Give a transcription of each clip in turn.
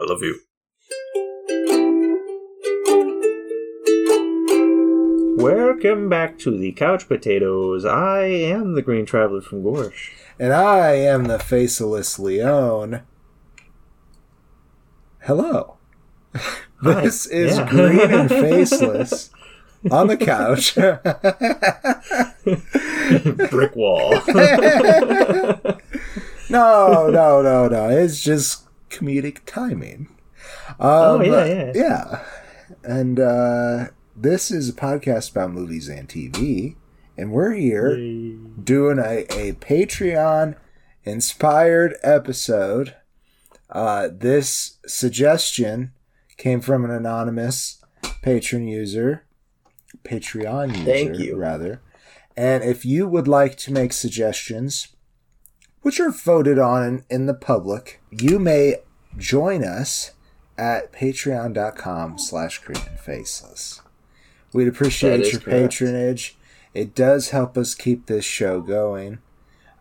I love you. Welcome back to the Couch Potatoes. I am the Green Traveler from Gorsh. And I am the faceless Leone. Hello. this is Yeah. green and faceless on the couch. Brick wall. no, no, no, no. It's just comedic timing. Um, Oh, yeah, yeah. Yeah. And uh, this is a podcast about movies and TV. And we're here doing a, a Patreon inspired episode. Uh, this suggestion came from an anonymous patron user, Patreon user, Thank you. rather. And if you would like to make suggestions, which are voted on in, the public, you may join us at patreon.com slash and faceless. We'd appreciate your correct. patronage. It does help us keep this show going.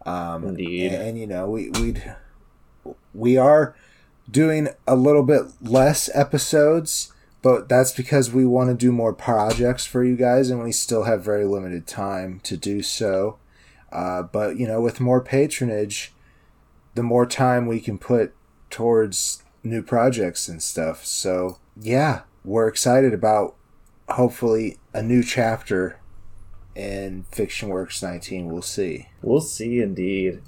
Um, Indeed. And, you know, we we'd we are doing a little bit less episodes, but that's because we want to do more projects for you guys, and we still have very limited time to do so. Uh, but you know, with more patronage, the more time we can put towards new projects and stuff. So yeah, we're excited about hopefully a new chapter in Fiction Works 19. We'll see. We'll see, indeed.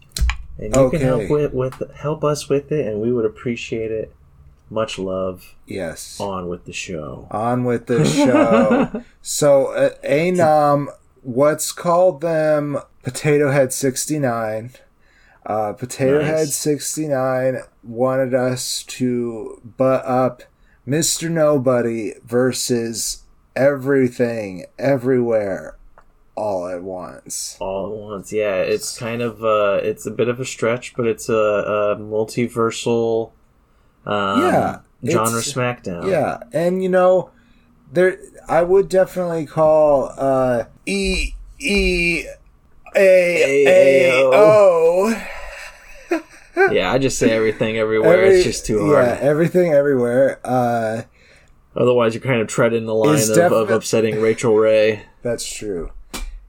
And you Okay. can help with, with help us with it, and we would appreciate it. Much love. Yes. On with the show. On with the show. so, uh, Anom, what's called them Potato Head 69. Uh, Potato Nice. Head 69 wanted us to butt up Mr. Nobody versus everything, everywhere, all at once. all at once. Yeah, it's kind of uh, it's a bit of a stretch, but it's a, a multiversal um, Yeah, genre SmackDown. Yeah, and you know, there I would definitely call uh E E A A O. yeah. I just say everything everywhere. Every- it's just too hard. Yeah, everything everywhere. Uh Otherwise, you're kind of treading the line of, of upsetting Rachael Ray. that's true.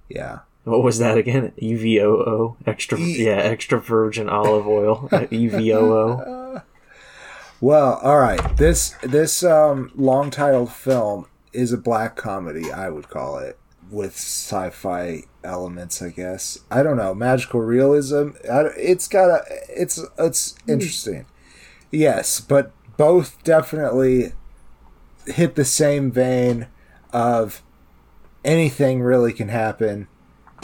Yeah. What was that again? EVOO extra. E- yeah, extra virgin olive oil. E EVOO. Well, all right. This this um long titled film is a black comedy, I would call it, with sci-fi elements, I guess. I don't know, magical realism. I, it's got a it's it's interesting. Yes, but both definitely hit the same vein of anything really can happen.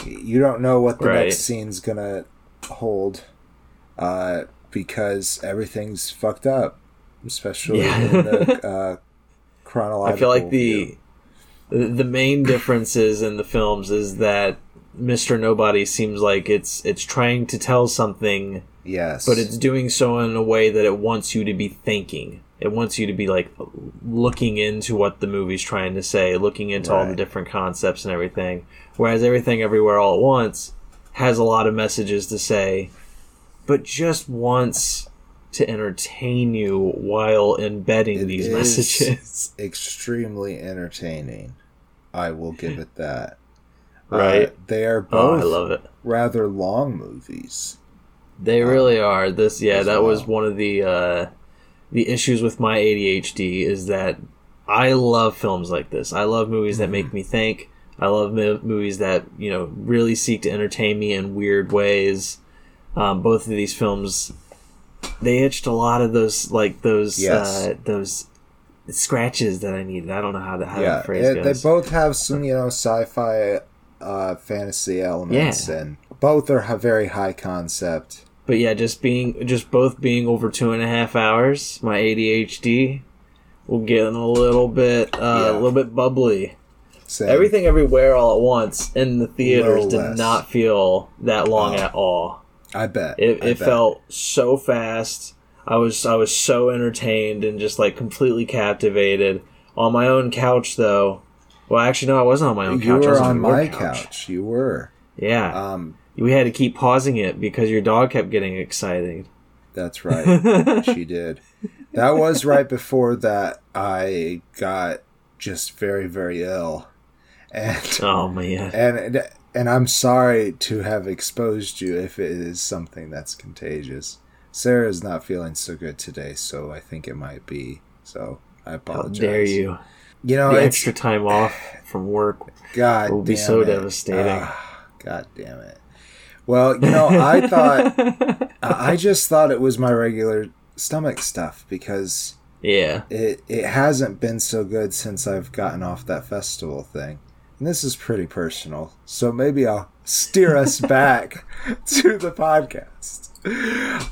You don't know what the Right. next scene's gonna hold, uh, because everything's fucked up, especially Yeah. in the uh, chronological. I feel like view. the the main differences in the films is that Mr. Nobody seems like it's it's trying to tell something, yes, but it's doing so in a way that it wants you to be thinking. It wants you to be like looking into what the movie's trying to say, looking into all the different concepts and everything. Whereas everything everywhere all at once has a lot of messages to say, but just wants to entertain you while embedding It these messages. extremely entertaining. I will give it that. Right. Uh, they are Oh, both I love it. rather long movies. They really are. This yeah, as that was one of the uh the issues with my ADHD is that I love films like this. I love movies that Mm-hmm. make me think. I love mo- movies that, you know, really seek to entertain me in weird ways. Um, both of these films they itched a lot of those like those Yes. uh those scratches that I needed. I don't know how that how yeah, that phrase it- they both have some you know sci-fi, uh, fantasy elements, and both are ha- very high concept. But yeah, just being just both being over two and a half hours, my ADHD will get a little bit uh, Yeah. a little bit bubbly. Same. Everything everywhere all at once in the theaters did not feel that long Oh. at all. I bet It, I it bet. felt so fast. I was I was so entertained and just like completely captivated. On my own couch though. Well, actually no, I wasn't on my own You couch. I were was on your my couch. You were. Yeah. Um, we had to keep pausing it because your dog kept getting excited. that's right. she did. that was right before that I got just very very ill, and Oh man. and and I'm sorry to have exposed you if it is something that's contagious. Sarah's not feeling so good today, so I think it might be. So I apologize. How dare you? You know, The extra time off from work God will be so it. devastating. Ah, God damn it. Well, you know, I thought I just thought it was my regular stomach stuff because yeah. it it hasn't been so good since I've gotten off that festival thing. And this is pretty personal. So maybe I'll steer us back to the podcast.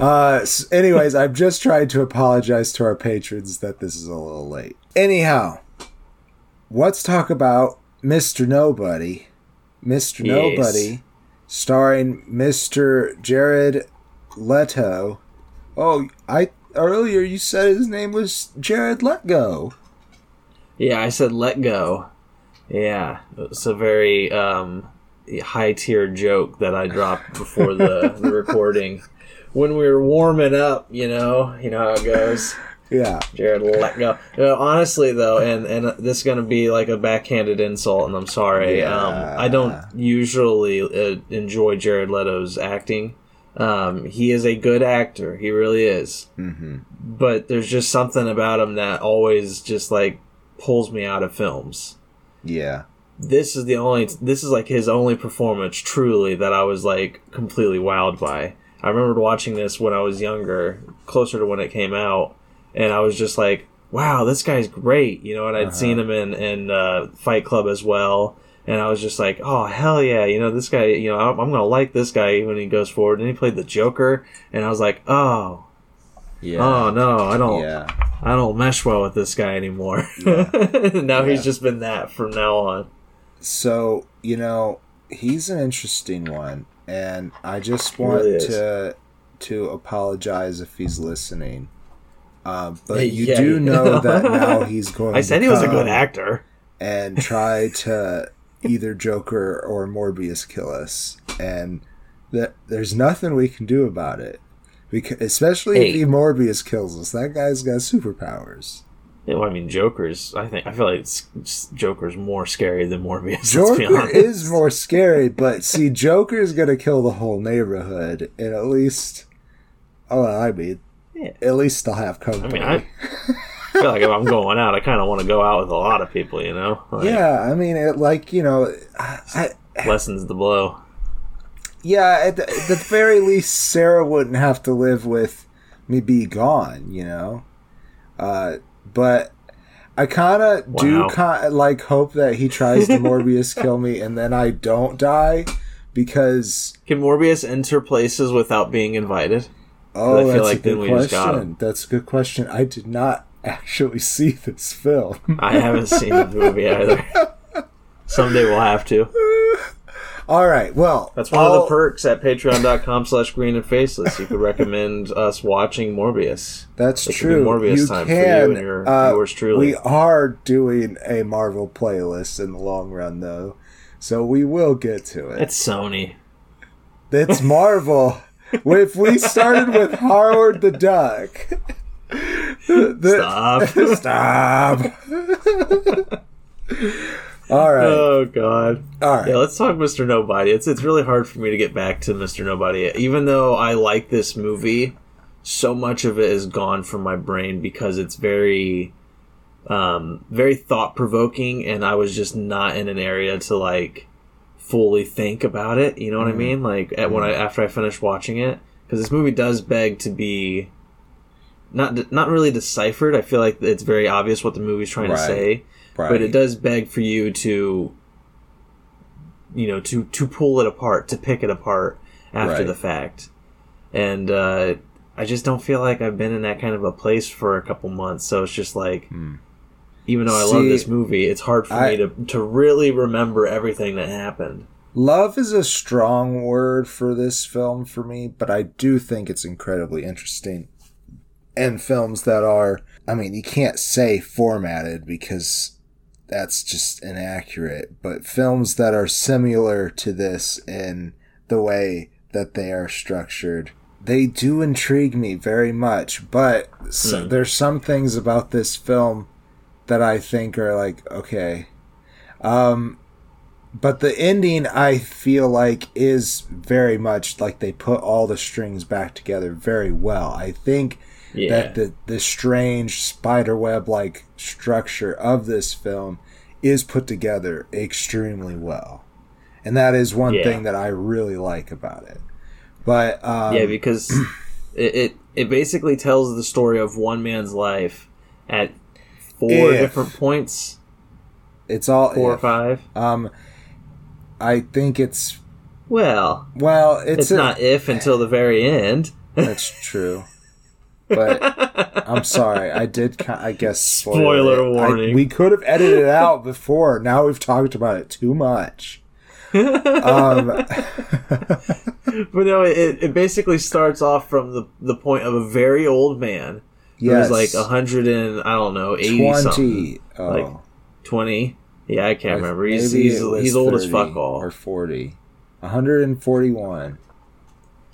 Uh s- anyways, I'm just trying to apologize to our patrons that this is a little late. Anyhow, let's talk about Mr. Nobody. Mr. Yes. Nobody starring Mr. Jared Leto. Oh, I earlier you said his name was Jared Letgo. Yeah, I said let go. Yeah, it's a very um, high tier joke that I dropped before the, the recording. When we were warming up, you know, you know how it goes. Yeah. Jared, let go. You know, honestly, though, and and this is gonna be like a backhanded insult, and I'm sorry. Um, I don't usually uh, enjoy Jared Leto's acting. Um, he is a good actor. He really is. Mm-hmm. But there's just something about him that always just like pulls me out of films. Yeah. This is the only. This is like his only performance, truly, that I was like completely wowed by. I remembered watching this when I was younger, closer to when it came out, and I was just like, "Wow, this guy's great," you know. And I'd seen him in in uh, Fight Club as well, and I was just like, "Oh hell yeah!" You know, this guy. You know, I'm, I'm gonna like this guy when he goes forward. And he played the Joker, and I was like, "Oh, Yeah. oh no, I don't, Yeah. I don't mesh well with this guy anymore." Yeah. now Yeah. he's just been that from now on. So, you know, he's an interesting one and I just want really to to apologize if he's listening. Uh, but you Yeah, do yeah. know that now he's going I said he was a good actor. and try to either Joker or Morbius kill us, and that there's nothing we can do about it. Because especially if he Morbius kills us, that guy's got superpowers. Yeah, well, I mean, Joker's. I think I feel like Joker's more scary than Morbius. Joker is more scary, but see, Joker's gonna kill the whole neighborhood, and at least, oh, I mean, Yeah. at least they'll have I mean, I feel like if I'm going out, I kind of want to go out with a lot of people. You know, like, yeah, I mean, it, like you know, I, I, lessens the blow. yeah, at the, at the very least, Sarah wouldn't have to live with me be gone, you know. Uh, but I kind of do kind like hope that he tries to Morbius kill me, and then I don't die because Can Morbius enter places without being invited? Oh, I feel that's like a good we just got question. That's a good question. I did not actually see this film. I haven't seen the movie either. Someday we'll have to. All right, well, That's one of I'll- the perks at patreon.com slash green and faceless. You could recommend us watching Morbius. That's It true. Morbius you time for you can. and your uh, yours truly. We are doing a Marvel playlist in the long run, though, so we will get to it. It's Sony. It's Marvel. If we started with Howard the Duck, the, Stop. stop. All right, Oh god. all right. Yeah, let's talk Mr. Nobody. It's it's really hard for me to get back to Mr. Nobody. Even though I like this movie, so much of it is gone from my brain because it's very um very thought provoking and I was just not in an area to like fully think about it, you know what I mm-hmm. mean? Like at, when I mm-hmm. after I finished watching it because this movie does beg to be not not really deciphered. I feel like it's very obvious what the movie's trying Right. to say Right. but it does beg for you to you know to to pull it apart to pick it apart after Right. the fact and uh i just don't feel like i've been in that kind of a place for a couple months so it's just like hmm. Even though i love. This movie it's hard for I- me to to really remember everything that happened Love is a strong word for this film for me, but I do think it's incredibly interesting. And films that are, I mean, you can't say formatted because that's just inaccurate, but films that are similar to this in the way that they are structured they do intrigue me very much, but so, Hmm. there's some things about this film that I think are like okay. Um but the ending I feel like is very much like they put all the strings back together very well. I think Yeah. that the the strange spiderweb like structure of this film is put together extremely well. And that is one Yeah. thing that I really like about it. But um, yeah, because it, it it basically tells the story of one man's life at four If. different points, it's all four or five. Um, I think it's Well, well, it's, it's, a- not if until the very end. That's true. But I'm sorry, I did. I guess spoil Spoiler it. I- warning. we could have edited it out before. Now we've talked about it too much. Um, But no, it, it basically starts off from the the point of a very old man yes, was like a hundred and I don't know eighty something, twenty. Oh, like twenty. Yeah, I can't remember. He's maybe he's, it was he's old as fuck all. or forty. 141.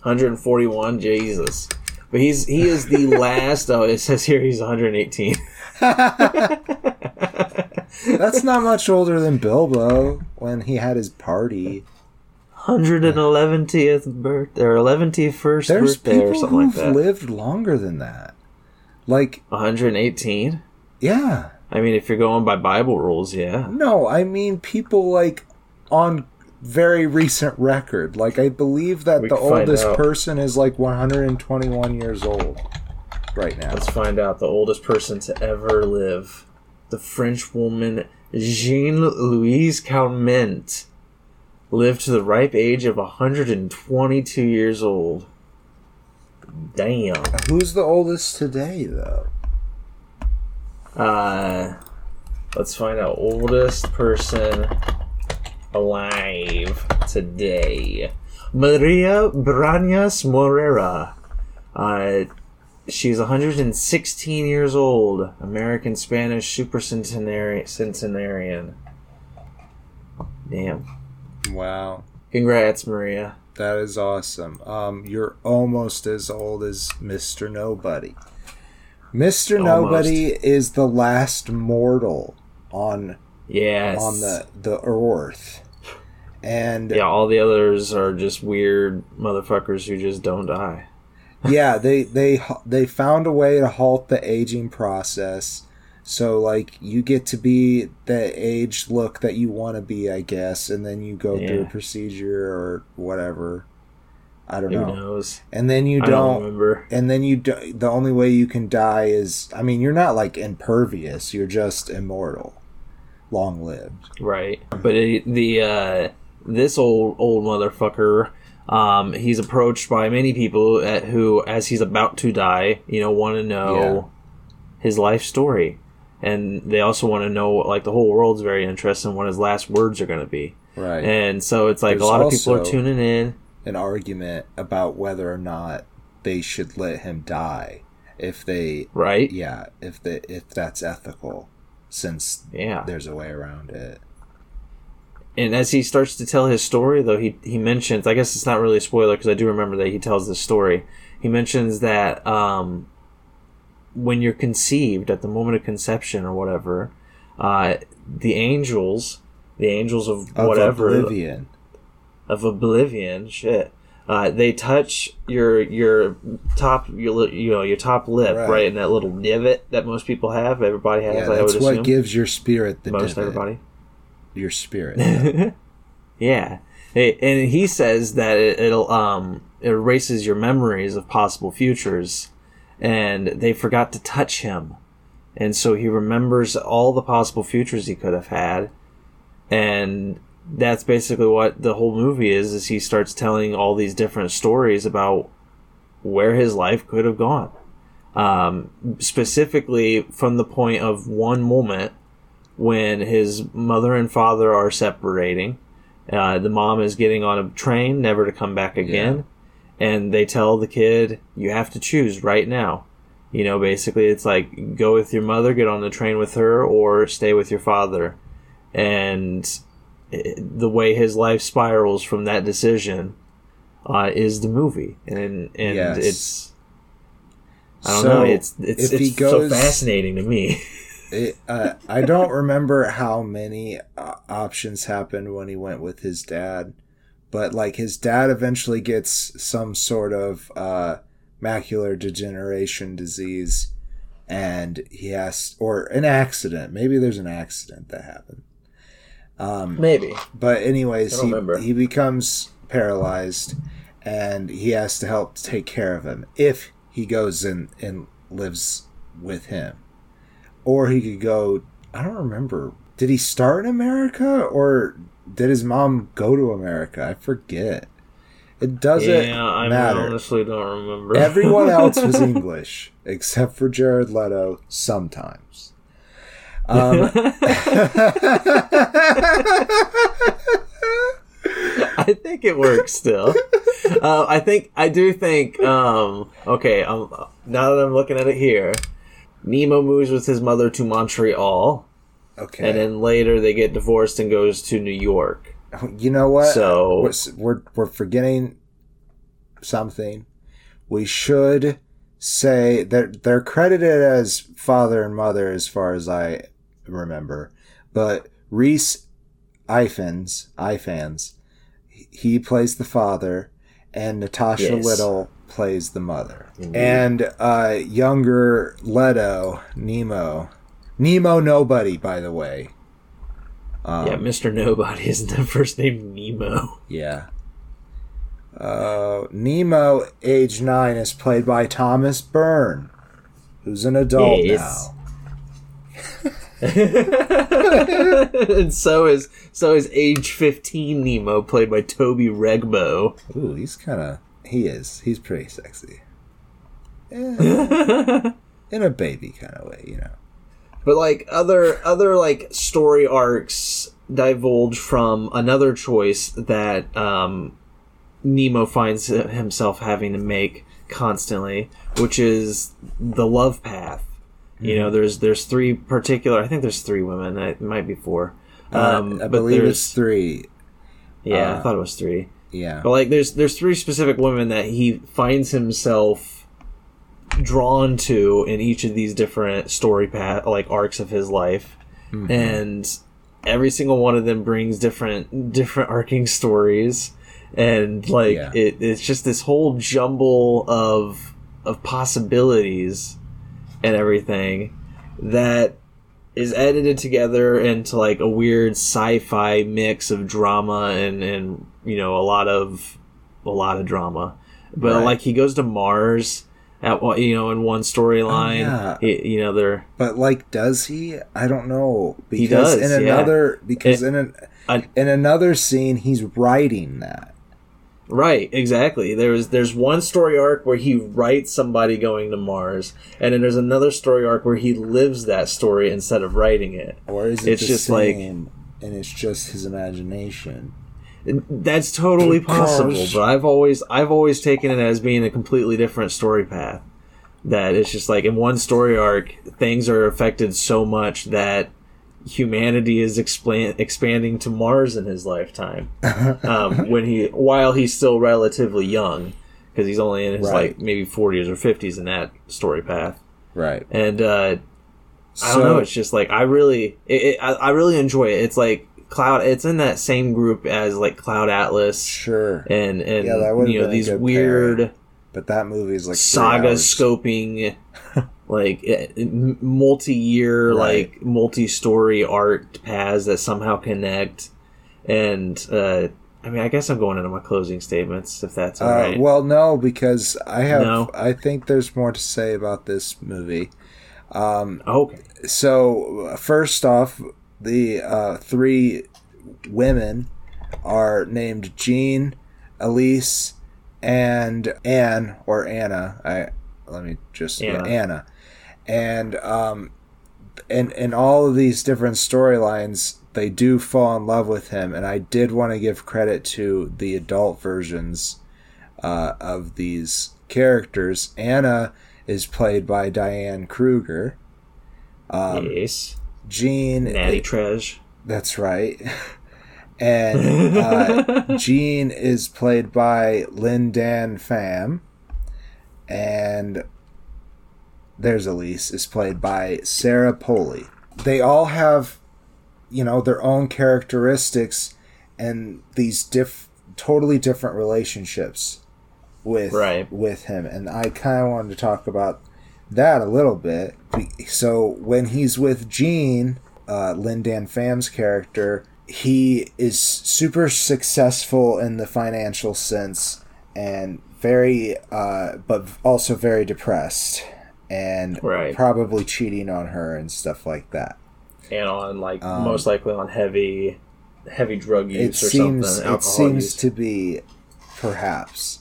141. Jesus. But he's he is the last. Oh, it says here he's 118. That's not much older than Bilbo when he had his party. 111th birthday or 11th first There's birthday or something like that. lived longer than that. Like, 118. yeah. I mean, if you're going by Bible rules, yeah. No, I mean people like on very recent record. Like I believe that We the oldest out. person is like 121 years old right now. Let's find out the oldest person to ever live. The French woman Jeanne Louise Calment lived to the ripe age of 122 years old. Damn. Who's the oldest today though? Uh, let's find out oldest person alive today. Maria Branyas Morera. Uh, she's 116 years old. American Spanish supercentenarian. centenarian. Damn. Wow. Congrats, Maria. That is awesome. Um, you're almost as old as Mr. Nobody. Mr. Almost. Nobody is the last mortal on Yes. on the the earth. And Yeah, all the others are just weird motherfuckers who just don't die. yeah, they they they found a way to halt the aging process. So like you get to be the age look that you want to be, I guess, and then you go through a procedure or whatever. I don't Who know. knows? And then you don't don't remember. and then you do, the only way you can die is I mean, you're not like impervious, you're just immortal. Long lived. Right. But it, the uh, this old old motherfucker, um, he's approached by many people at, who, as he's about to die, you know, want to know his life story, and they also want to know like the whole world's very interested in what his last words are going to be, Right. and so it's like There's a lot of people are tuning in. an argument about whether or not they should let him die if they Right. yeah if the if that's ethical since Yeah. there's a way around it and as he starts to tell his story though he he mentions i guess it's not really a spoiler because i do remember that he tells this story he mentions that um when you're conceived at the moment of conception or whatever uh the angels the angels of, of whatever oblivion. of oblivion shit uh, they touch your your top your you know your top lip Right. right, in that little divot that most people have everybody has yeah I that's what assume. gives your spirit the most divot. everybody. Your spirit. Yeah, Hey, and he says that it, it'll um it erases your memories of possible futures, and they forgot to touch him, and so he remembers all the possible futures he could have had, and that's basically what the whole movie is. Is he starts telling all these different stories about where his life could have gone, um, specifically from the point of one moment when his mother and father are separating. Uh, the mom is getting on a train, never to come back again. And they tell the kid, you have to choose right now. You know, basically, it's like go with your mother, get on the train with her, or stay with your father. And the way his life spirals from that decision, uh, is the movie, and and Yes. it's I don't So, know, it's it's it's goes- so fascinating to me. It, uh, I don't remember how many uh, options happened when he went with his dad, but like his dad eventually gets some sort of uh, macular degeneration disease, and he has or an accident. Maybe there's an accident that happened. Um, Maybe but anyways, he remember. he becomes paralyzed, and he has to help take care of him if he goes and and lives with him, or he could go. I don't remember. Did he start in America, or did his mom go to America? I forget. It doesn't yeah, I matter. honestly don't remember. Everyone else was English except for Jared Leto. Sometimes. Um, I think it works still. uh, I think I do think. Um, okay, um, now that I'm looking at it here, Nemo moves with his mother to Montreal, okay. and then later they get divorced and goes to New York. You know what? So- we're, we're we're forgetting something. We should say they're they're credited as father and mother as far as I remember, but Rhys Ifans Ifans he plays the father, and Natasha Yes. Little plays the mother, Indeed. and uh, younger Leto Nemo Nemo nobody by the way. Um, yeah, Mr. Nobody isn't the first name Nemo. Yeah. Uh, Nemo, age nine, is played by Thomas Byrne, who's an adult Yes. now. and so is so is age 15 Nemo played by Toby Regbo. Ooh, he's kind of. He is. He's pretty sexy. Yeah. In a baby kind of way, you know. But like other other like story arcs divulge from another choice that um, Nemo finds himself having to make constantly, which is the love path. You know, there's there's three particular. I think there's three women. It might be four. Um, Uh, I but believe it's three. yeah. I uh, thought it was three. Yeah. But like, there's there's three specific women that he finds himself drawn to in each of these different story path like arcs of his life, Mm-hmm. and every single one of them brings different different arcing stories, and like Yeah. it, it's just this whole jumble of of possibilities and everything that is edited together into like a weird sci-fi mix of drama and and you know a lot of a lot of drama but Right. like he goes to mars at what you know in one storyline Oh, yeah. you know they're But like, does he? I don't know. Because He does, in yeah. another, because It- in an, I- in another scene, he's writing that. right exactly there's there's one story arc where he writes somebody going to mars and then there's another story arc where he lives that story instead of writing it Or is it It's just like- same and it's just his imagination? That's totally possible, but I've always I've always taken it as being a completely different story path. That it's just like in one story arc, things are affected so much that humanity is expanding to Mars in his lifetime. um, when he while he's still relatively young, because he's only in his Right. like maybe forties or fifties in that story path, Right. and uh, I don't know. It's just like I really, it, it, I, I really enjoy it. It's like Cloud. It's in that same group as like Cloud Atlas Sure. and and Yeah, that you know these weird pairing. But that movie is like saga scoping, like eh, multi-year, Right. like multi-story art paths that somehow connect. And uh, I mean, I guess I'm going into my closing statements if that's all Uh, right. Well, no, because I have. No? I think there's more to say about this movie. Um, okay. so first off, the uh, three women are named Jean, Elise, and Anne or Anna. I let me just Anna. Anna, and um, and in all of these different storylines, they do fall in love with him, and I did want to give credit to the adult versions uh, of these characters. Anna is played by Diane Kruger. Um, yes. Jean, Natty Treasure. that's right. and uh, Jean is played by Linh Dan Pham, and there's Elise is played by Sarah Polley. They all have, you know, their own characteristics and these diff totally different relationships with Right. with him, and I kind of wanted to talk about that a little bit. So when he's with Jean, uh, Linh Dan Pham's character, he is super successful in the financial sense and very, uh, but also very depressed and Right. probably cheating on her and stuff like that. and on like Um, most likely on heavy heavy drug It use or seems something. it seems use. to be perhaps,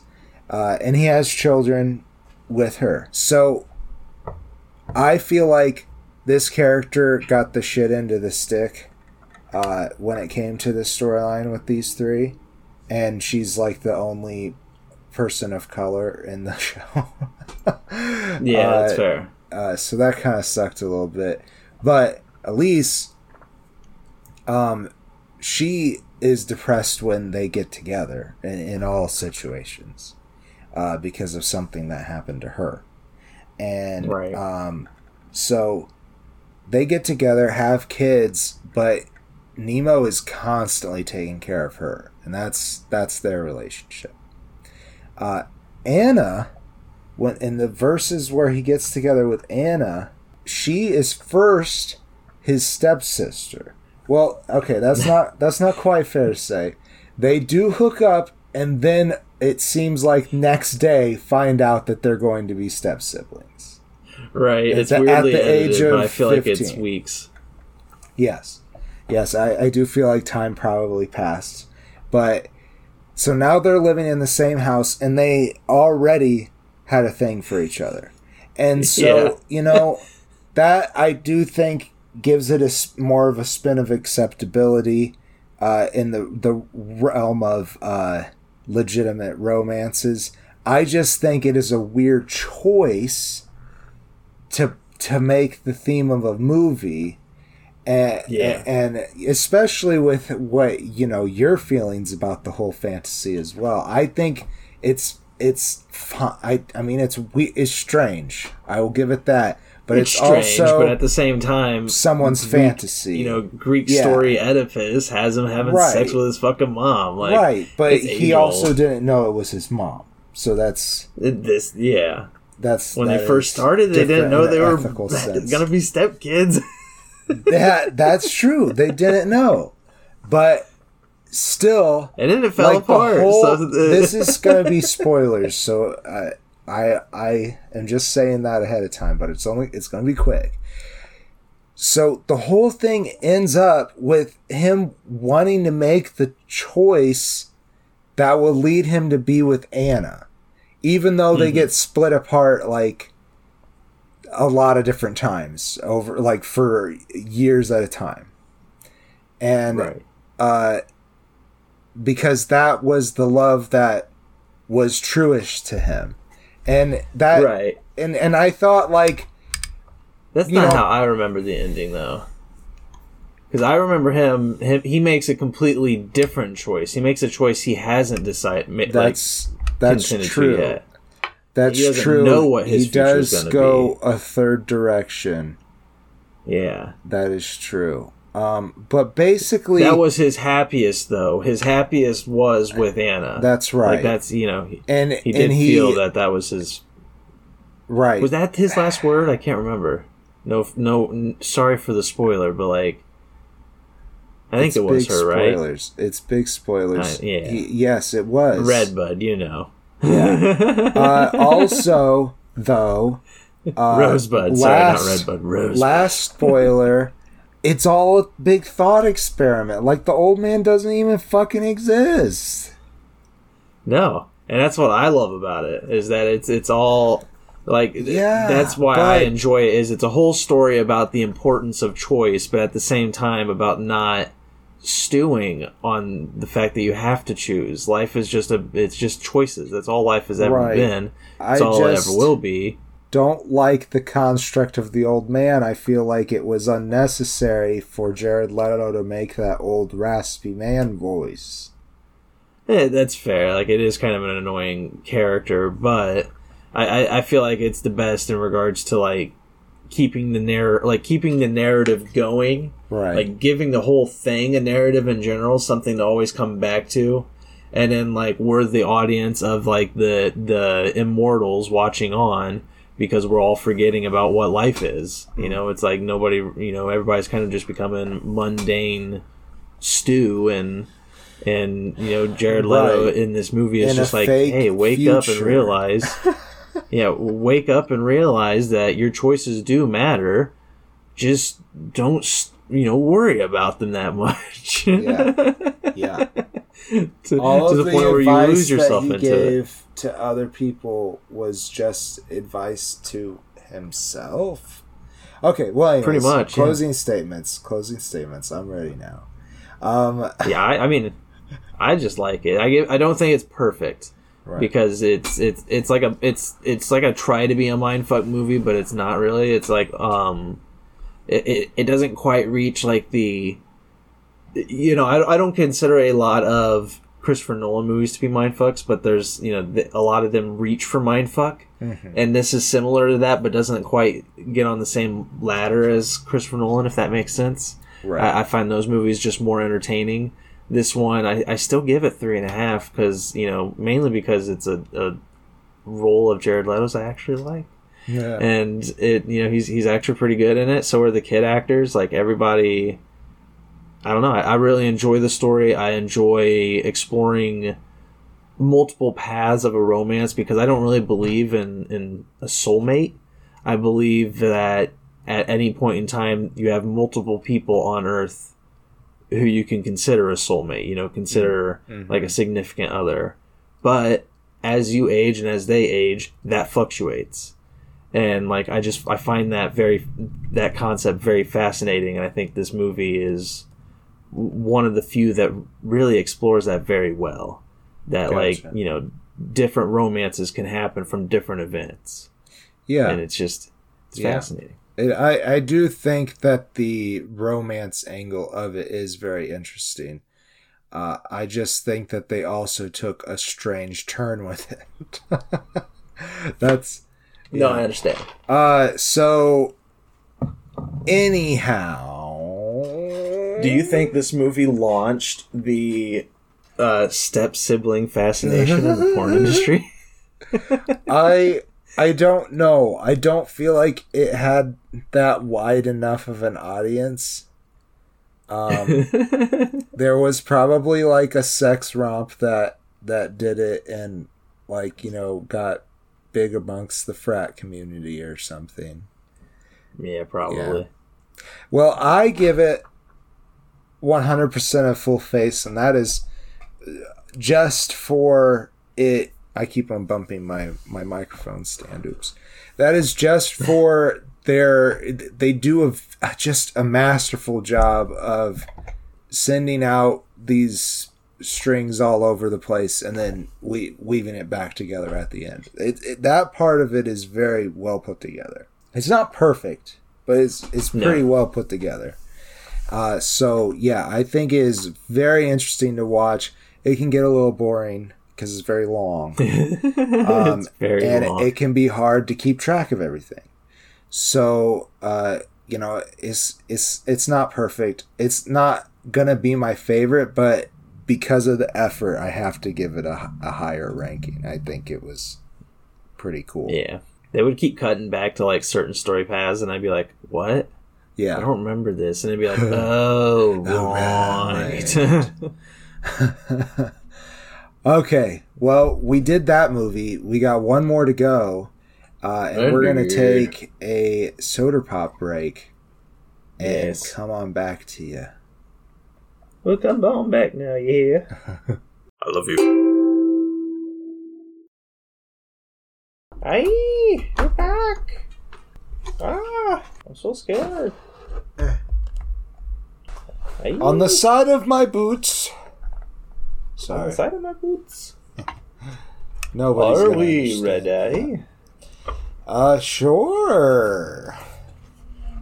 uh, and he has children with her. So I feel like this character got the shit into the stick uh, when it came to the storyline with these three, and she's like the only person of color in the show. yeah, that's Uh, fair. uh, so that kind of sucked a little bit. But Elise, um, she is depressed when they get together in, in all situations uh, because of something that happened to her. And Right. um, so they get together, have kids, but Nemo is constantly taking care of her, and that's that's their relationship. Uh, Anna, when in the verses where he gets together with Anna, she is first his stepsister. Well, okay, that's not that's not quite fair to say. They do hook up, and then it seems like next day find out that they're going to be step siblings. Right. It's at the weirdly age edited, but of I feel like it's weeks. Yes. Yes, I, I do feel like time probably passed. But so now they're living in the same house and they already had a thing for each other. And so, Yeah. you know, that I do think gives it a more of a spin of acceptability uh, in the, the realm of uh, legitimate romances. I just think it is a weird choice to to make the theme of a movie and, Yeah. and especially with what you know your feelings about the whole fantasy as well i think it's it's fun i i mean it's we it's strange i will give it that but it's, strange, also but at the same time, someone's Greek- fantasy You know, Greek Yeah. story Oedipus has him having Right. sex with his fucking mom. Like, right but he also didn't know it was his mom so that's It- this, yeah. that's When that they first started, they didn't know they were sense. gonna be stepkids. that that's true they didn't know but still and then it fell like apart. whole- so the, this is gonna be spoilers, so I I I am just saying that ahead of time, but it's only it's gonna be quick. So the whole thing ends up with him wanting to make the choice that will lead him to be with Anna, even though they Mhm. get split apart like a lot of different times over like for years at a time. And right. uh, because that was the love that was truest to him, and that Right. and and I thought like That's not know- how I remember the ending, though. Because I remember him, him, he makes a completely different choice. He makes a choice he hasn't decided. like, that's that's true. yet. That's He true. know what his he does go a third direction. Yeah, That is true. Um, but basically, that was his happiest, though. His happiest was with Anna. that's right. Like that's you know and he did and he feel that that was his. right. Was that his last word? I can't remember. No, no. n- Sorry for the spoiler, but like, I think It's it was big her, right? spoilers. It's big spoilers. Uh, yeah. He- yes, it was Redbud, you know. Yeah. uh, also, though, uh, Rosebud. Sorry, last- not Redbud. Rosebud. last spoiler it's all a big thought experiment like the old man doesn't even fucking exist No, and that's what I love about it is that it's it's all like Yeah, that's why I enjoy it. Is it's a whole story about the importance of choice, but at the same time about not stewing on the fact that you have to choose. Life is just a it's just choices. That's all life has ever Right. been. I That's all just it ever will be. Don't like the construct of the old man. I feel like it was unnecessary for Jared Leto to make that old raspy man voice. Yeah, that's fair. Like it is kind of an annoying character, but I, I, I feel like it's the best in regards to like keeping the narr like keeping the narrative going. Right. Like giving the whole thing a narrative in general, something to always come back to. And then like we're the audience of like the the immortals watching on because we're all forgetting about what life is. You know, it's like nobody you know, everybody's kind of just becoming mundane stew and and you know Jared Leto Right. in this movie is In just like, hey, wake up and realize, yeah, wake up and realize that your choices do matter. Just don't, you know, worry about them that much. Yeah. Yeah. to, All to the the, point where you lose yourself that he into it. gave to other people was just advice to himself. Okay, well, anyways, Pretty much, yeah. Closing statements. Closing statements. I'm ready now. Um, Yeah, I, I mean, I just like it. I give, I don't think it's perfect. right. because it's it's it's like a it's it's like a try to be a mind fuck movie, but it's not really. It's like um, it it, it doesn't quite reach like the, you know, I, I don't consider a lot of Christopher Nolan movies to be mindfucks, but there's you know th- a lot of them reach for mindfuck, Mhm. and this is similar to that, but doesn't quite get on the same ladder as Christopher Nolan, if that makes sense. Right. I, I find those movies just more entertaining. This one, I, I still give it three and a half because you know mainly because it's a, a role of Jared Leto's I actually like, yeah. and it you know he's he's actually pretty good in it. So are the kid actors. Like everybody, I don't know. I, I really enjoy the story. I enjoy exploring multiple paths of a romance because I don't really believe in in a soulmate. I believe that at any point in time you have multiple people on Earth who you can consider a soulmate. You know, consider mm-hmm. like a significant other. But as you age and as they age, that fluctuates. And like I just I find that very that concept very fascinating, and I think this movie is one of the few that really explores that very well. That like you know different romances can happen from different events, yeah. and it's just it's Yeah. fascinating. It, I I do think that the romance angle of it is very interesting. Uh, I just think that they also took a strange turn with it. That's No, yeah. I understand. uh. So, anyhow, Do you think this movie launched the uh, step sibling fascination in the porn industry? I I don't know. I don't feel like it had that wide enough of an audience. Um, there was probably like a sex romp that that did it and like you know got big amongst the frat community or something. yeah, probably. Well, I give it 100% of full face, and that is just for it. I keep on bumping my, my microphone stand. Oops. That is just for their. They do a, just a masterful job of sending out these strings all over the place and then we, weaving it back together at the end. It, it, that part of it is very well put together. It's not perfect, but it's it's No. pretty well put together. Uh, so yeah, I think it is very interesting to watch. It can get a little boring because it's very long, um, it's very and long. it can be hard to keep track of everything. So uh, you know, it's it's it's not perfect. It's not gonna be my favorite, but because of the effort, I have to give it a, a higher ranking. I think it was pretty cool. yeah, they would keep cutting back to like certain story paths, and I'd be like, "What? I don't remember this." And it'd be like, "Oh, right." Okay, well, we did that movie. We got one more to go, uh, and we're gonna take a soda pop break and Yes. come on back to you. well, come on back now, yeah. I love you. Hey, you're back. Ah, I'm so scared. Hey, On the side of my boots. Sorry. On the side of my boots. nobody's Are we ready? Uh, sure.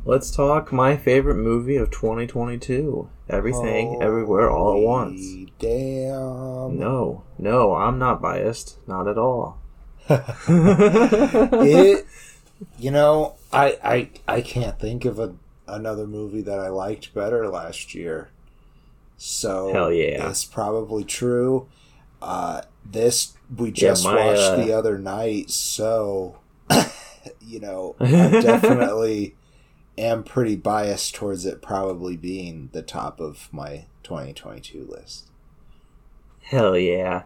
Let's talk my favorite movie of 2022. Everything, everywhere, all at once. Damn. No, no, I'm not biased. Not at all. it you know I, I i can't think of a, another movie that i liked better last year so Hell yeah. that's probably true uh this we just my, watched uh, the other night so you know i definitely am pretty biased towards it probably being the top of my 2022 list Hell yeah.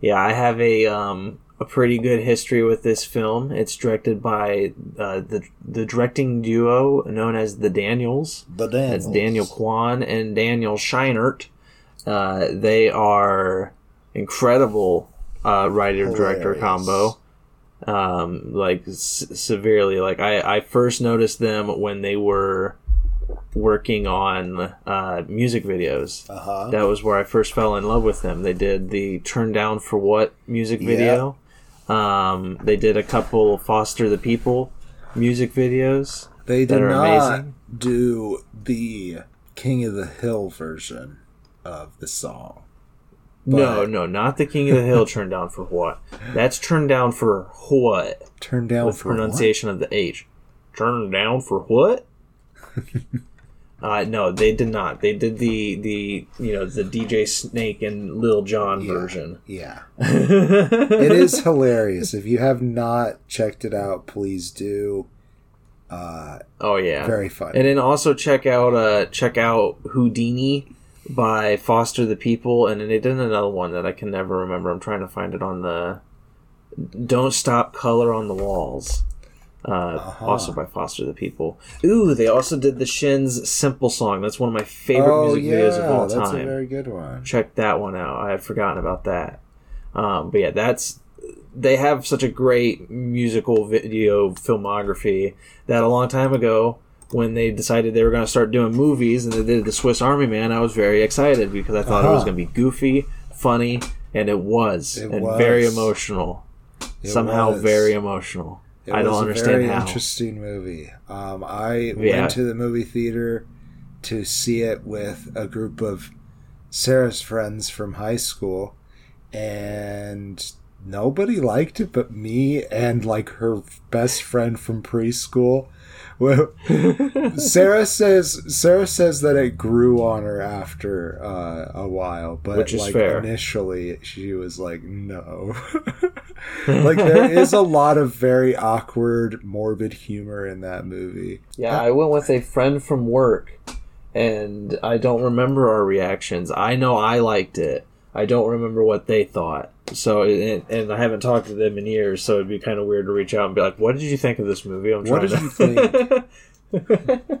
Yeah, I have a um a pretty good history with this film. It's directed by uh, the the directing duo known as the Daniels. the That's Daniels. Daniel Kwan and Daniel Scheinert. Uh, they are incredible uh, writer director combo. Um, like s- severely. Like I, I first noticed them when they were working on uh, music videos. uh-huh That was where I first fell in love with them. They did the "Turn Down for What" music video. Um, they did a couple "Foster the People" music videos. They did not amazing. do the King of the Hill version of the song. no, But- no, not the King of the Hill. "Turn Down for What"? That's "Turn Down for What" Turn down with for what? pronunciation of the H. "Turn Down for What"? uh, no, they did not. They did the the you know the DJ Snake and Lil Jon Yeah. version. Yeah, it is hilarious. If you have not checked it out, please do. Uh, Oh yeah, very fun. And then also check out uh check out Houdini by Foster the People, and then they did another one that I can never remember. I'm trying to find it on the Don't Stop Color on the Walls. Uh, Uh-huh. Also by Foster the People. Ooh, they also did the Shins Simple Song. That's one of my favorite oh music yeah, videos of all that's time. a very good one. Check that one out. I had forgotten about that. Um, but yeah, that's they have such a great musical video filmography that a long time ago when they decided they were going to start doing movies and they did the Swiss Army Man, I was very excited because I thought it was Uh-huh. going to be goofy, funny, and it was, It and was. very emotional. It Somehow was. very emotional. It I don't was understand a very how. interesting movie. Um, I Yeah. went to the movie theater to see it with a group of Sarah's friends from high school, and nobody liked it but me and like her best friend from preschool. Well, Sarah says Sarah says that it grew on her after uh, a while, but Which is like fair. initially she was like, no. like there is a lot of very awkward, morbid humor in that movie. Yeah, I went with a friend from work, and I don't remember our reactions. I know I liked it. I don't remember what they thought. So, and, and I haven't talked to them in years, so it'd be kind of weird to reach out and be like, "What did you think of this movie?" I'm What trying did to... you think?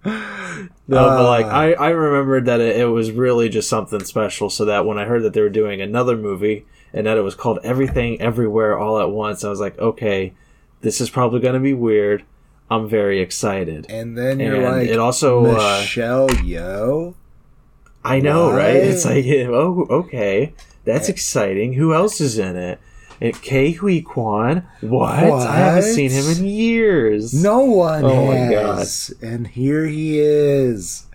no, but like Uh, I, I remembered that it, it was really just something special. So that when I heard that they were doing another movie and that it was called Everything Everywhere All at Once, I was like, okay, this is probably going to be weird. I'm very excited. And then you're And like, it also, uh, Michelle Yeoh. I know, right? It's like, oh, okay, that's Eh. exciting. Who else is in it? And Ke Huy Quan. What? I haven't seen him in years. No one Oh my has, and here he is.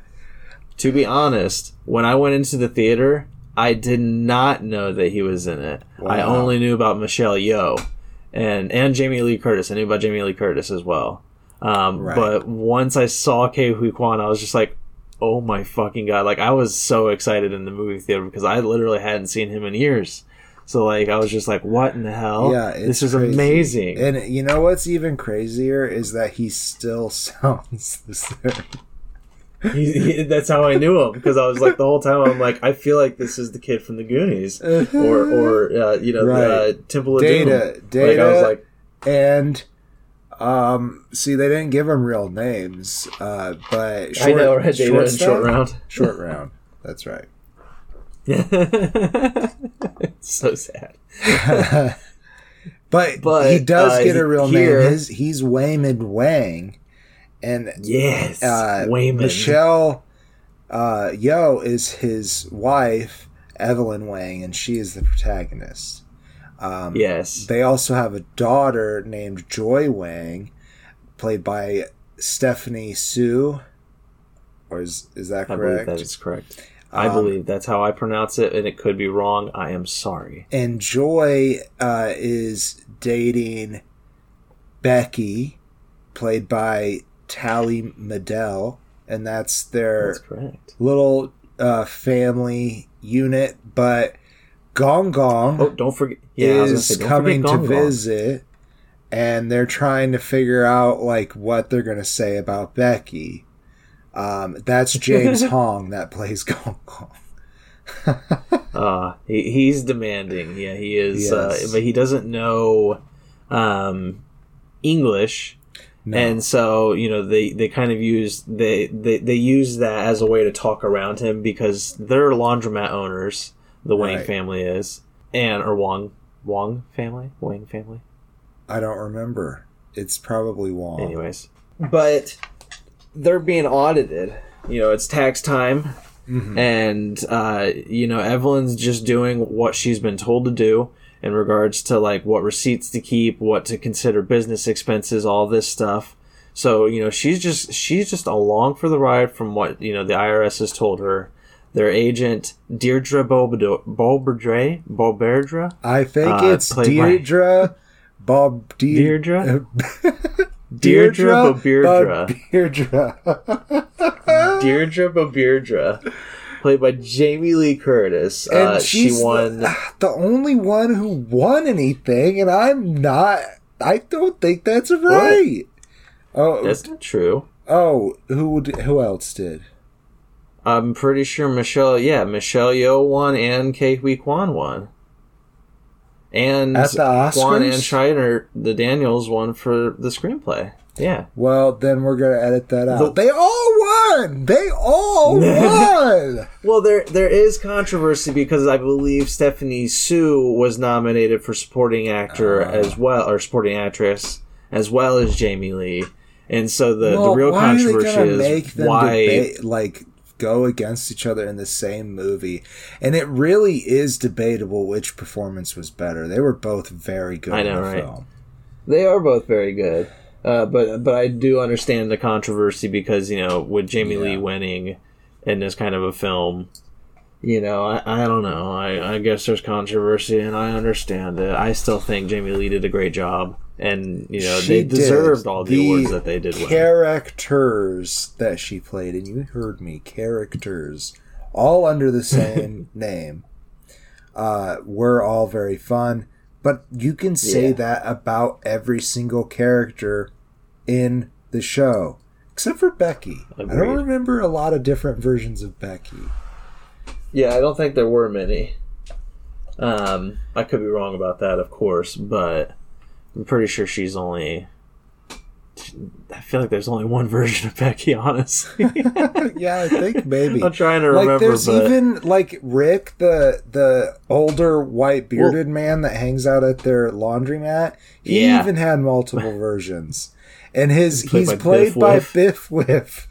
To be honest, when I went into the theater, I did not know that he was in it. I only knew about Michelle Yeoh and and Jamie Lee Curtis. I knew about Jamie Lee Curtis as well. Um, Right. But once I saw Ke Huy Quan, I was just like, "Oh my fucking god!" Like I was so excited in the movie theater because I literally hadn't seen him in years. So like I was just like, "What in the hell? yeah, it's this is crazy. amazing." And you know what's even crazier is that he still sounds the same. He, he, that's how I knew him because I was like the whole time I'm like I feel like this is the kid from the Goonies or or uh, you know Right. uh, Temple of Data, Doom. data, Like I was like and um, see, they didn't give him real names, uh, but short, I know right Data short short round. short round. That's right. it's so sad. But, But, he does uh, get a real here- name. His, he's Waymond Wang, and Yes, uh, Waymond. Michelle uh, Yeoh is his wife, Evelyn Wang, and she is the protagonist. Um, Yes. They also have a daughter named Joy Wang, played by Stephanie Hsu. Or is is that correct? I believe that is correct. I Um, believe that's how I pronounce it, and it could be wrong. I am sorry. and Joy uh, is dating Becky, played by Tallie Medel, and that's their That's little uh, family unit. But Gong Gong Oh, don't forget. Yeah, I was gonna is say, coming forget to Gong Gong. visit, and they're trying to figure out like what they're gonna say about Becky. Um, that's James Hong that plays Gong Gong. Uh, he, he's demanding. Yeah, he is. Uh, but he doesn't know um, English, No. and so you know they, they kind of use they, they they use that as a way to talk around him because they're laundromat owners. The Wang Right. family is, and or Wong Wong family, Wang family. I don't remember. It's probably Wong. Anyways, but they're being audited. You know, it's tax time. Mhm. and uh, you know evelyn's just doing what she's been told to do in regards to like what receipts to keep what to consider business expenses all this stuff. So you know she's just she's just along for the ride from what you know the irs has told her. Their agent deirdre Beaubeirdre? Boberdra I think Uh, it's played by- Deirdre Bob De- Deirdre? Deirdre Deirdre Deirdre. deirdre boberdra played by jamie lee curtis and uh, she won the, the only one who won anything, and I'm not. I don't think that's right. Oh, that's not true oh, who would- who else did? I'm pretty sure Michelle, yeah, Michelle Yeoh won and Ke Huy Quan won. And At the Kwan and Scheinert, the Daniels won for the screenplay. Yeah. Well, then we're gonna edit that out. The- they all won. They all won. Well, there there is controversy because I believe Stephanie Hsu was nominated for supporting actor Ah. as well, or supporting actress as well as Jamie Lee. And so the, the real why are they controversy is make them why debate, like go against each other in the same movie? And it really is debatable which performance was better. They were both very good I know, in the right? film. They are both very good. Uh, but but I do understand the controversy because you know with Jamie Lee Yeah. winning in this kind of a film, you know I, I don't know I, I guess there's controversy and I understand it. I still think Jamie Lee did a great job and you know She they deserved all the, The awards that they did win. Characters that she played, and you heard me, characters, all under the same name, uh, were all very fun. But you can say Yeah. that about every single character in the show, except for Becky. I don't remember a lot of different versions of Becky. Yeah, I don't think there were many. Um, I could be wrong about that, of course, but I'm pretty sure she's only. I feel like there's only one version of Becky, honestly. yeah, I think maybe. I'm trying to like remember, there's but even like Rick, the the older white bearded man that hangs out at their laundromat. He Yeah. even had multiple versions, and his Played he's by played Biff by Wiff. Biff Wiff.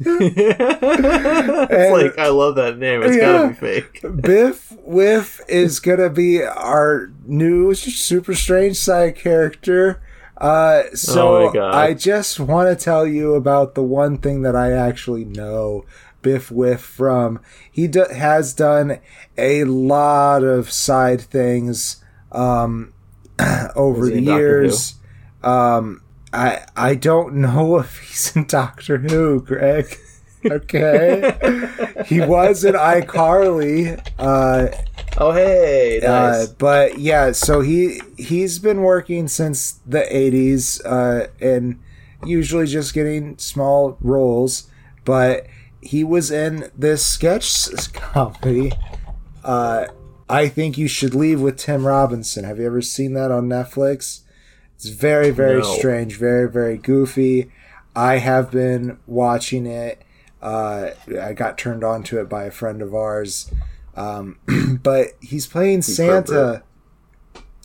it's like I love that name. It's Yeah. gotta be fake. Biff Wiff is gonna be our new super strange side character. Uh, Oh so my I just want to tell you about the one thing that I actually know Biff Wiff from. He do- has done a lot of side things um, over the years. Um, I I don't know if he's in Doctor Who, Greg. Okay, he was in iCarly. Uh, Oh hey, uh, but yeah, so he he's been working since the '80s, uh, and usually just getting small roles. But he was in this sketch comedy. Uh, I think you should leave with Tim Robinson. Have you ever seen that on Netflix? It's very very No. strange, very very goofy. I have been watching it. Uh, I got turned on to it by a friend of ours. Um, but he's playing Santa.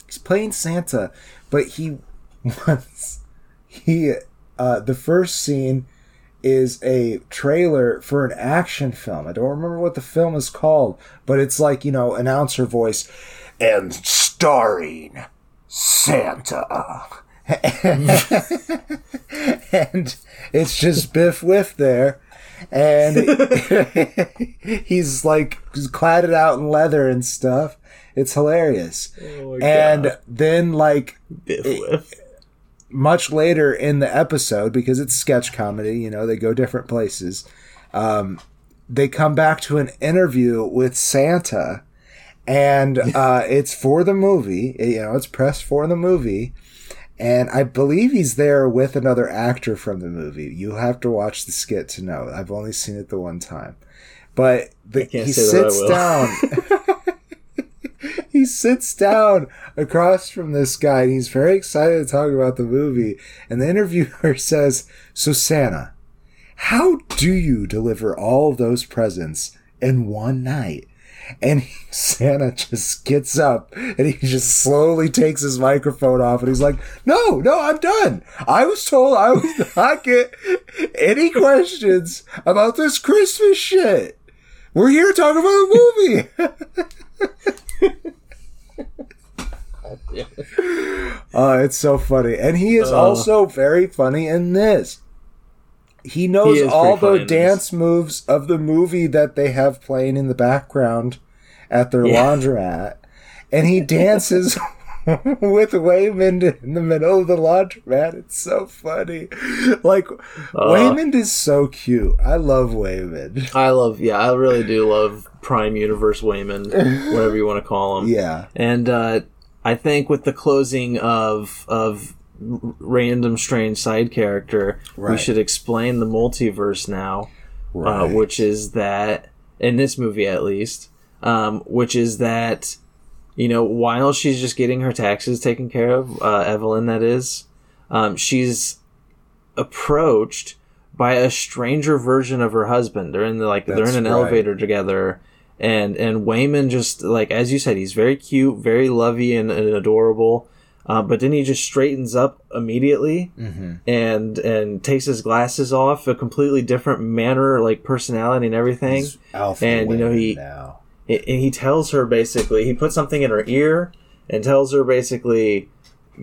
He's playing Santa, but he wants he uh, the first scene is a trailer for an action film. I don't remember what the film is called, but it's like you know announcer voice and starring Santa. and it's just Biff Wiff there. And he's like cladded out in leather and stuff. It's hilarious. Oh and then, like, Wiff. much later in the episode, because it's sketch comedy, you know, they go different places. Um, they come back to an interview with Santa, and uh, it's for the movie. You know, it's pressed for the movie. And I believe he's there with another actor from the movie. You have to watch the skit to know. I've only seen it the one time. But the, he say that I sits down. he sits down across from this guy and he's very excited to talk about the movie. And the interviewer says, So, Santa, how do you deliver all of those presents in one night? And he- Santa just gets up and he just slowly takes his microphone off and he's like, No, no, I'm done. I was told I would not get any questions about this Christmas shit. We're here to talk about the movie. Uh, it's so funny. And he is Uh. also very funny in this. He knows He all the dance moves of the movie that they have playing in the background at their Yeah. laundromat. And he dances with Waymond in the middle of the laundromat. It's so funny. Like, Uh. Waymond is so cute. I love Waymond. I love, yeah, I really do love Prime Universe Waymond, whatever you want to call him. Yeah. And uh, I think with the closing of of random strange side character, we should explain the multiverse now, uh, which is that in this movie at least, um, which is that you know while she's just getting her taxes taken care of, uh, Evelyn that is, um, she's approached by a stranger version of her husband. They're in the like they're in an right. elevator together, and and Waymond just like as you said, he's very cute, very lovey and, and adorable. Uh, but then he just straightens up immediately Mm-hmm. and and takes his glasses off, a completely different manner, like personality and everything. He's Alpha And, you know, he- now. and he tells her basically he puts something in her ear and tells her basically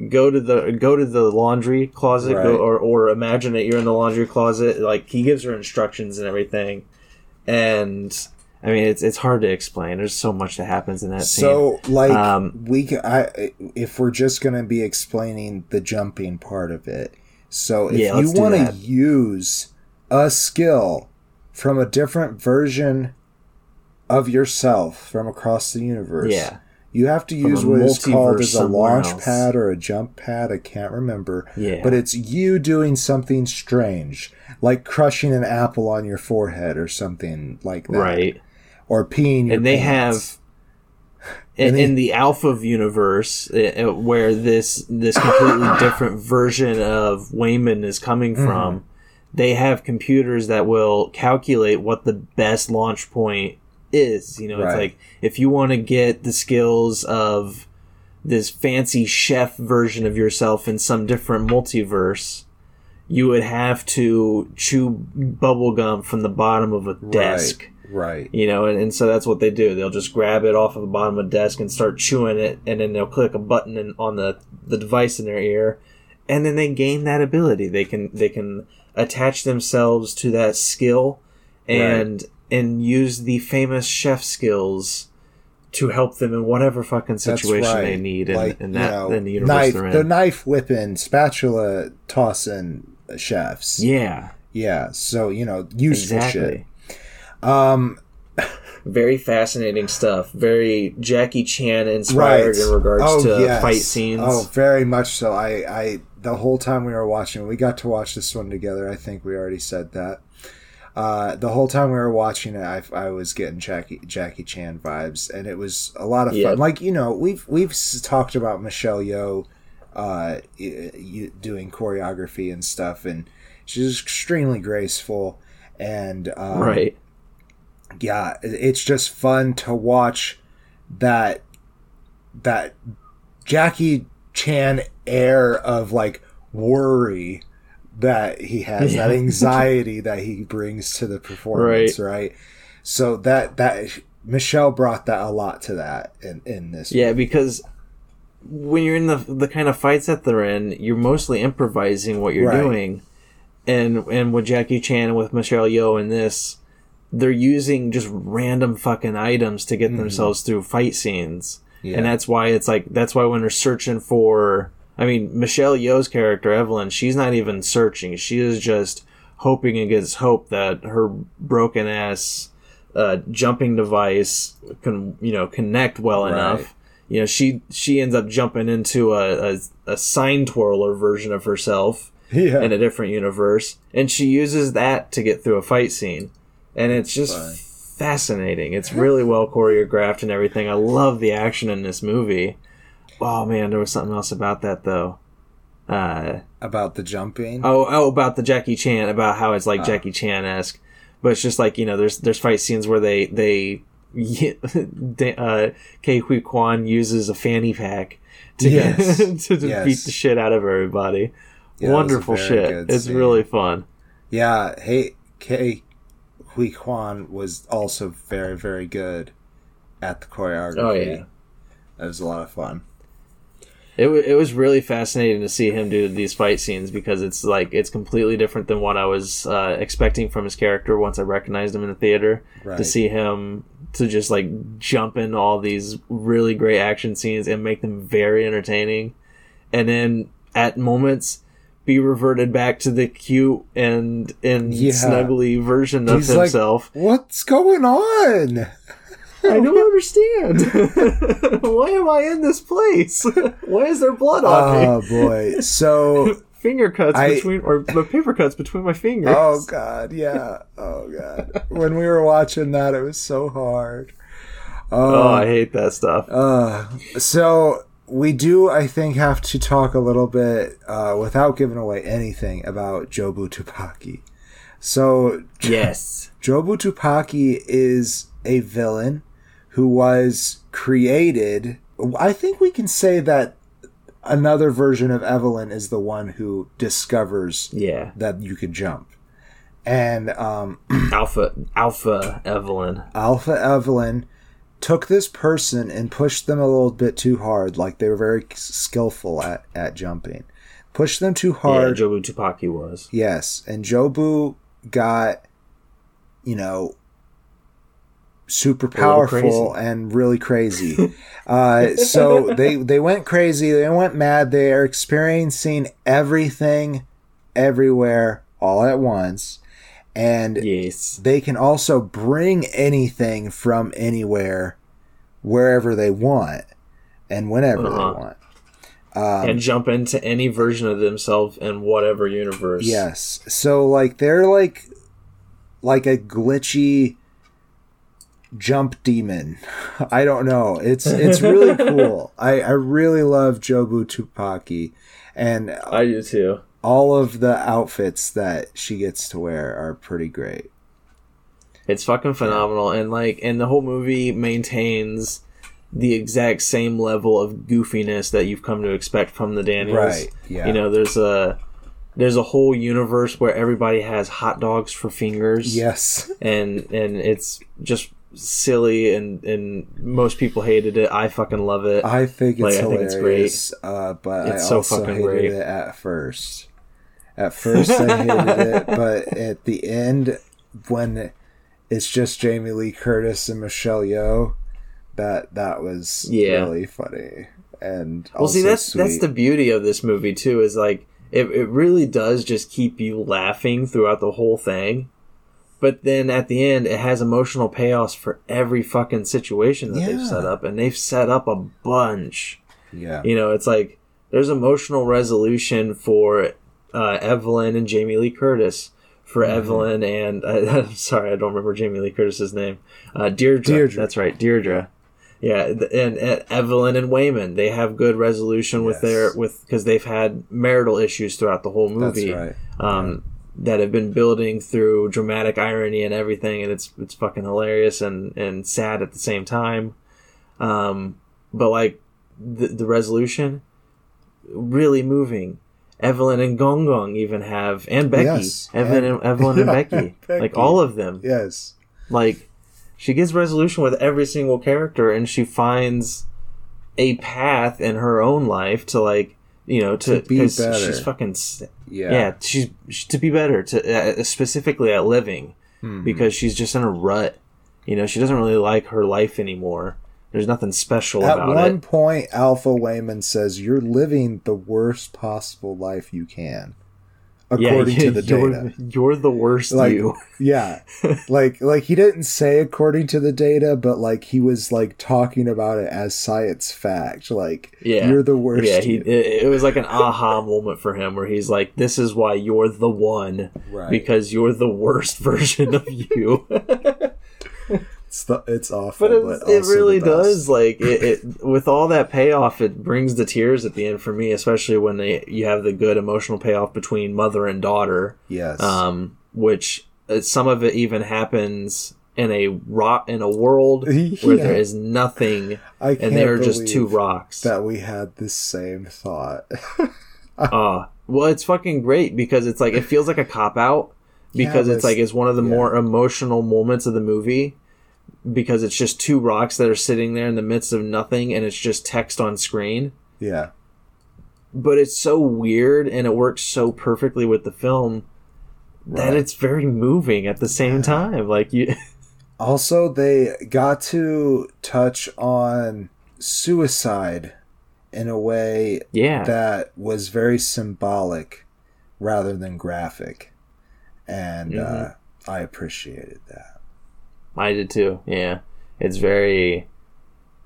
go to the go to the laundry closet Right. go, or or imagine that you're in the laundry closet like he gives her instructions and everything and i mean it's it's hard to explain there's so much that happens in that scene So, like, Um, we, ca- I, if we're just going to be explaining the jumping part of it, so if Yeah, you want to use a skill from a different version of yourself from across the universe, yeah you have to use what is called as a launch else. pad or a jump pad. I can't remember. Yeah. But it's you doing something strange, like crushing an apple on your forehead or something like that. right Or peeing your and they pants. have in, in the alpha universe uh, uh, where this this completely different version of Waymond is coming Mm-hmm. from they have computers that will calculate what the best launch point is you know it's like if you want to get the skills of this fancy chef version of yourself in some different multiverse you would have to chew bubblegum from the bottom of a desk Right. You know, and, and so that's what they do. They'll just grab it off of the bottom of the desk and start chewing it, and then they'll click a button in, on the the device in their ear, and then they gain that ability. They can they can attach themselves to that skill, and and use the famous chef skills to help them in whatever fucking situation right. they need in, like, in you that know, in the universe knife, they're the knife whipping, spatula tossing chefs. yeah, Yeah, so you know, useful exactly. shit. Um, Very fascinating stuff. Very Jackie Chan inspired right. in regards oh, to yes. fight scenes. Oh, very much so. I, I, the whole time we were watching, we got to watch this one together. I think we already said that. Uh, the whole time we were watching it, I, I was getting Jackie Jackie Chan vibes, and it was a lot of fun. Like you know, we've we've talked about Michelle Yeoh, uh, doing choreography and stuff, and she's extremely graceful, and um, right. Yeah, it's just fun to watch that that Jackie Chan air of like worry that he has, that anxiety that he brings to the performance, right? So that that Michelle brought that a lot to that in in this. Yeah, because when you're in the the kind of fights that they're in, you're mostly improvising what you're Right. doing, and and with Jackie Chan and with Michelle Yeoh in this, they're using just random fucking items to get themselves through fight scenes. Yeah. and that's why it's like that's why when they're searching for, I mean Michelle Yeoh's character Evelyn, she's not even searching, she is just hoping against hope that her broken ass uh, jumping device can you know connect well Right. enough you know she she ends up jumping into a, a, a sign twirler version of herself Yeah. in a different universe and she uses that to get through a fight scene and it's just fascinating it's really well choreographed and everything i love the action in this movie oh man there was something else about that though uh About the jumping. Oh, oh, about the Jackie Chan, about how it's like Ah. Jackie Chan esque, but it's just like you know, there's there's fight scenes where they they, uh, Ke Huy Quan uses a fanny pack to Yes. to, to Yes. beat the shit out of everybody. Yeah, it was a Wonderful shit. It's scene. really fun. Yeah, hey, Ke Huy Quan was also very, very good at the choreography. Oh, yeah. That was a lot of fun. It, wa it was really fascinating to see him do these fight scenes because it's like it's completely different than what I was uh, expecting from his character once I recognized him in the theater. Right. To see him to just like jump in all these really great action scenes and make them very entertaining, and then at moments be reverted back to the cute and and Yeah. snuggly version of He's like, himself. What's going on? I don't understand. Why am I in this place? Why is there blood on me? Oh boy. So finger cuts I- between or paper cuts between my fingers. Oh god, yeah. Oh god. When we were watching that, it was so hard. Oh, Oh, I hate that stuff. uh, so we do, I think, have to talk a little bit uh, without giving away anything about Jobu Tupaki. So yes. Jobu Tupaki is a villain who was created. I think we can say that another version of Evelyn is the one who discovers Yeah. that you could jump. And um, Alpha Alpha Evelyn. Alpha Evelyn took this person and pushed them a little bit too hard, like they were very skillful at, at jumping. Pushed them too hard. Yeah, Jobu Tupaki was. Yes, and Jobu got, you know, super powerful and really crazy. uh, so they they went crazy. They went mad. They are experiencing everything, everywhere, all at once, and Yes. they can also bring anything from anywhere, wherever they want, and whenever Uh-huh. they want. Um, and jump into any version of themselves in whatever universe. Yes. So like they're like like a glitchy jump demon. I don't know. It's it's really cool. I I really love Jobu Tupaki and I do too. All of the outfits that she gets to wear are pretty great. It's fucking phenomenal, and like, and the whole movie maintains the exact same level of goofiness that you've come to expect from the Daniels. Right. Yeah. You know, there's a there's a whole universe where everybody has hot dogs for fingers. Yes. and and it's just silly, and and most people hated it. I fucking love it. I think it's Like, I think it's hilarious, uh, but It's I so also fucking hated great. it at first. At first, I hated it, but at the end, when it's just Jamie Lee Curtis and Michelle Yeoh, that that was Yeah. really funny and well, see, that's that's sweet. the beauty of this movie too. Is like it it really does just keep you laughing throughout the whole thing. But then at the end, it has emotional payoffs for every fucking situation that they've set up, and they've set up a bunch. yeah You know, it's like there's emotional resolution for uh, Evelyn and Jamie Lee Curtis. For Mm-hmm. Evelyn and uh, I'm sorry, I don't remember Jamie Lee Curtis's name. Uh, Deirdre. Deirdre. That's right, Deirdre. Yeah, and, and Evelyn and Waymond, they have good resolution with Yes. their with because they've had marital issues throughout the whole that's movie right. um, that have been building through dramatic irony and everything, and it's it's fucking hilarious and and sad at the same time. Um, but like the the resolution, really moving. Evelyn and Gong Gong even have, and Becky, Yes, Evelyn and- and Evelyn and Becky, Becky. like all of them Yes, like she gives resolution with every single character and she finds a path in her own life to like you know to, To be 'cause better. she's fucking Yeah. yeah, she's sh- to be better to uh, specifically at living Mhm. because she's just in a rut you know she doesn't really like her life anymore there's nothing special At about one point, Alpha Waymond says, "You're living the worst possible life you can." according yeah, to the you're, data. You're the worst Like, you. yeah, like like he didn't say according to the data, but like he was like talking about it as science fact. Like, Yeah. you're the worst. Yeah, he, it, it was like an aha moment for him where he's like, "This is why you're the one right. because you're the worst version of you." It's the, it's awful, but but, it, really does. Like it, it, with all that payoff, it brings the tears at the end for me, especially when they you have the good emotional payoff between mother and daughter. Yes. um, which uh, some of it even happens in a rock in a world where there is nothing, and they're just two rocks. that we had the same thought. Uh, well, it's fucking great because it's like it feels like a cop out because Yeah, it's like it's one of the yeah. more emotional moments of the movie because it's just two rocks that are sitting there in the midst of nothing and it's just text on screen. yeah. But it's so weird and it works so perfectly with the film that it's very moving at the same time. Like you, Also, they got to touch on suicide in a way yeah, that was very symbolic rather than graphic. And uh, I appreciated that. I did too. Yeah, it's very.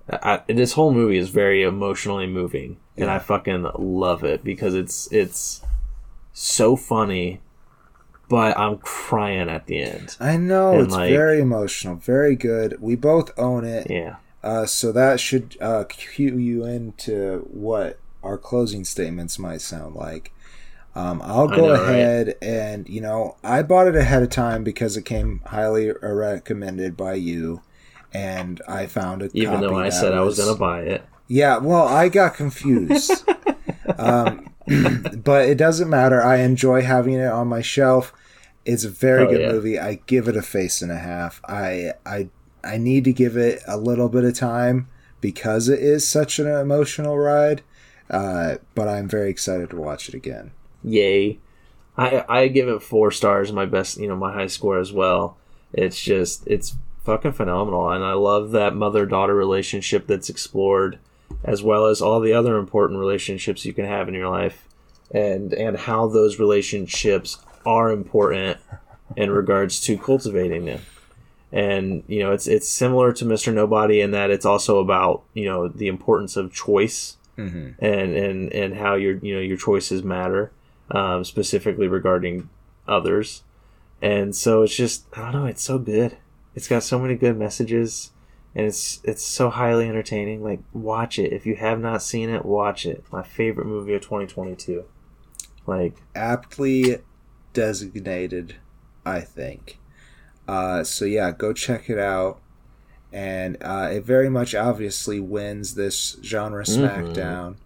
I, this whole movie is very emotionally moving, and I fucking love it because it's it's so funny, but I'm crying at the end. I know And, it's like- very emotional, very good. We both own it, Yeah, uh, so that should uh, cue you into what our closing statements might sound like. Um, I'll go know, right? ahead and you know I bought it ahead of time because it came highly recommended by you, and I found it. even though I said I was gonna buy it. Yeah, well, I got confused. um, but it doesn't matter. I enjoy having it on my shelf. It's a very Oh, good yeah. movie. I give it a face and a half. I I I need to give it a little bit of time because it is such an emotional ride. Uh, but I'm very excited to watch it again. Yay! I I give it four stars, my best, you know, my high score as well. It's just it's fucking phenomenal, and I love that mother daughter relationship that's explored, as well as all the other important relationships you can have in your life, and and how those relationships are important in regards to cultivating them. And you know, it's it's similar to Mr. Nobody in that it's also about you know the importance of choice Mm-hmm. and and and how your you know your choices matter um, specifically regarding others and so it's just i don't know it's so good it's got so many good messages and it's it's so highly entertaining like watch it if you have not seen it watch it my favorite movie of 2022 like Aptly designated, I think. Uh, so yeah, go check it out. And uh, it very much obviously wins this genre Mhm. SmackDown.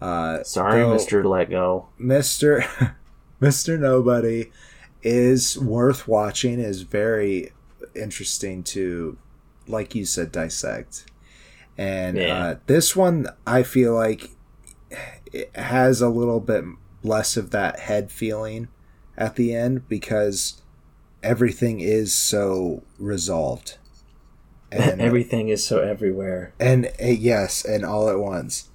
Uh, sorry mr let go Mr. Mr. Nobody is worth watching. is very interesting to, like you said, dissect. And Yeah. uh, this one, I feel like it has a little bit less of that head feeling at the end because everything is so resolved. And everything is so everywhere and uh, yes, and all at once.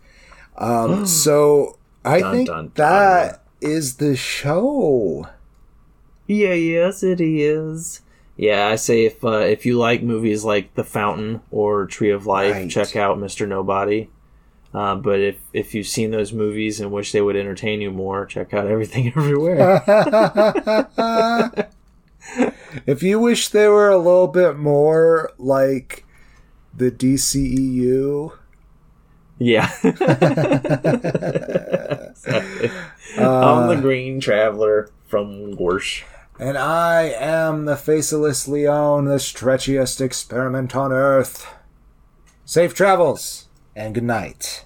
Um, so I Dun, think dun, dun. that is the show. Yeah, yes, it is. Yeah, I say if uh, if you like movies like The Fountain or Tree of Life, Right. check out Mr. Nobody. Uh, but if if you've seen those movies and wish they would entertain you more, check out Everything Everywhere. if you wish they were a little bit more like the DCEU, yeah. I'm the uh, Green Traveler from Gorsh. and I am the faceless Leon, the stretchiest experiment on Earth. Safe travels and good night.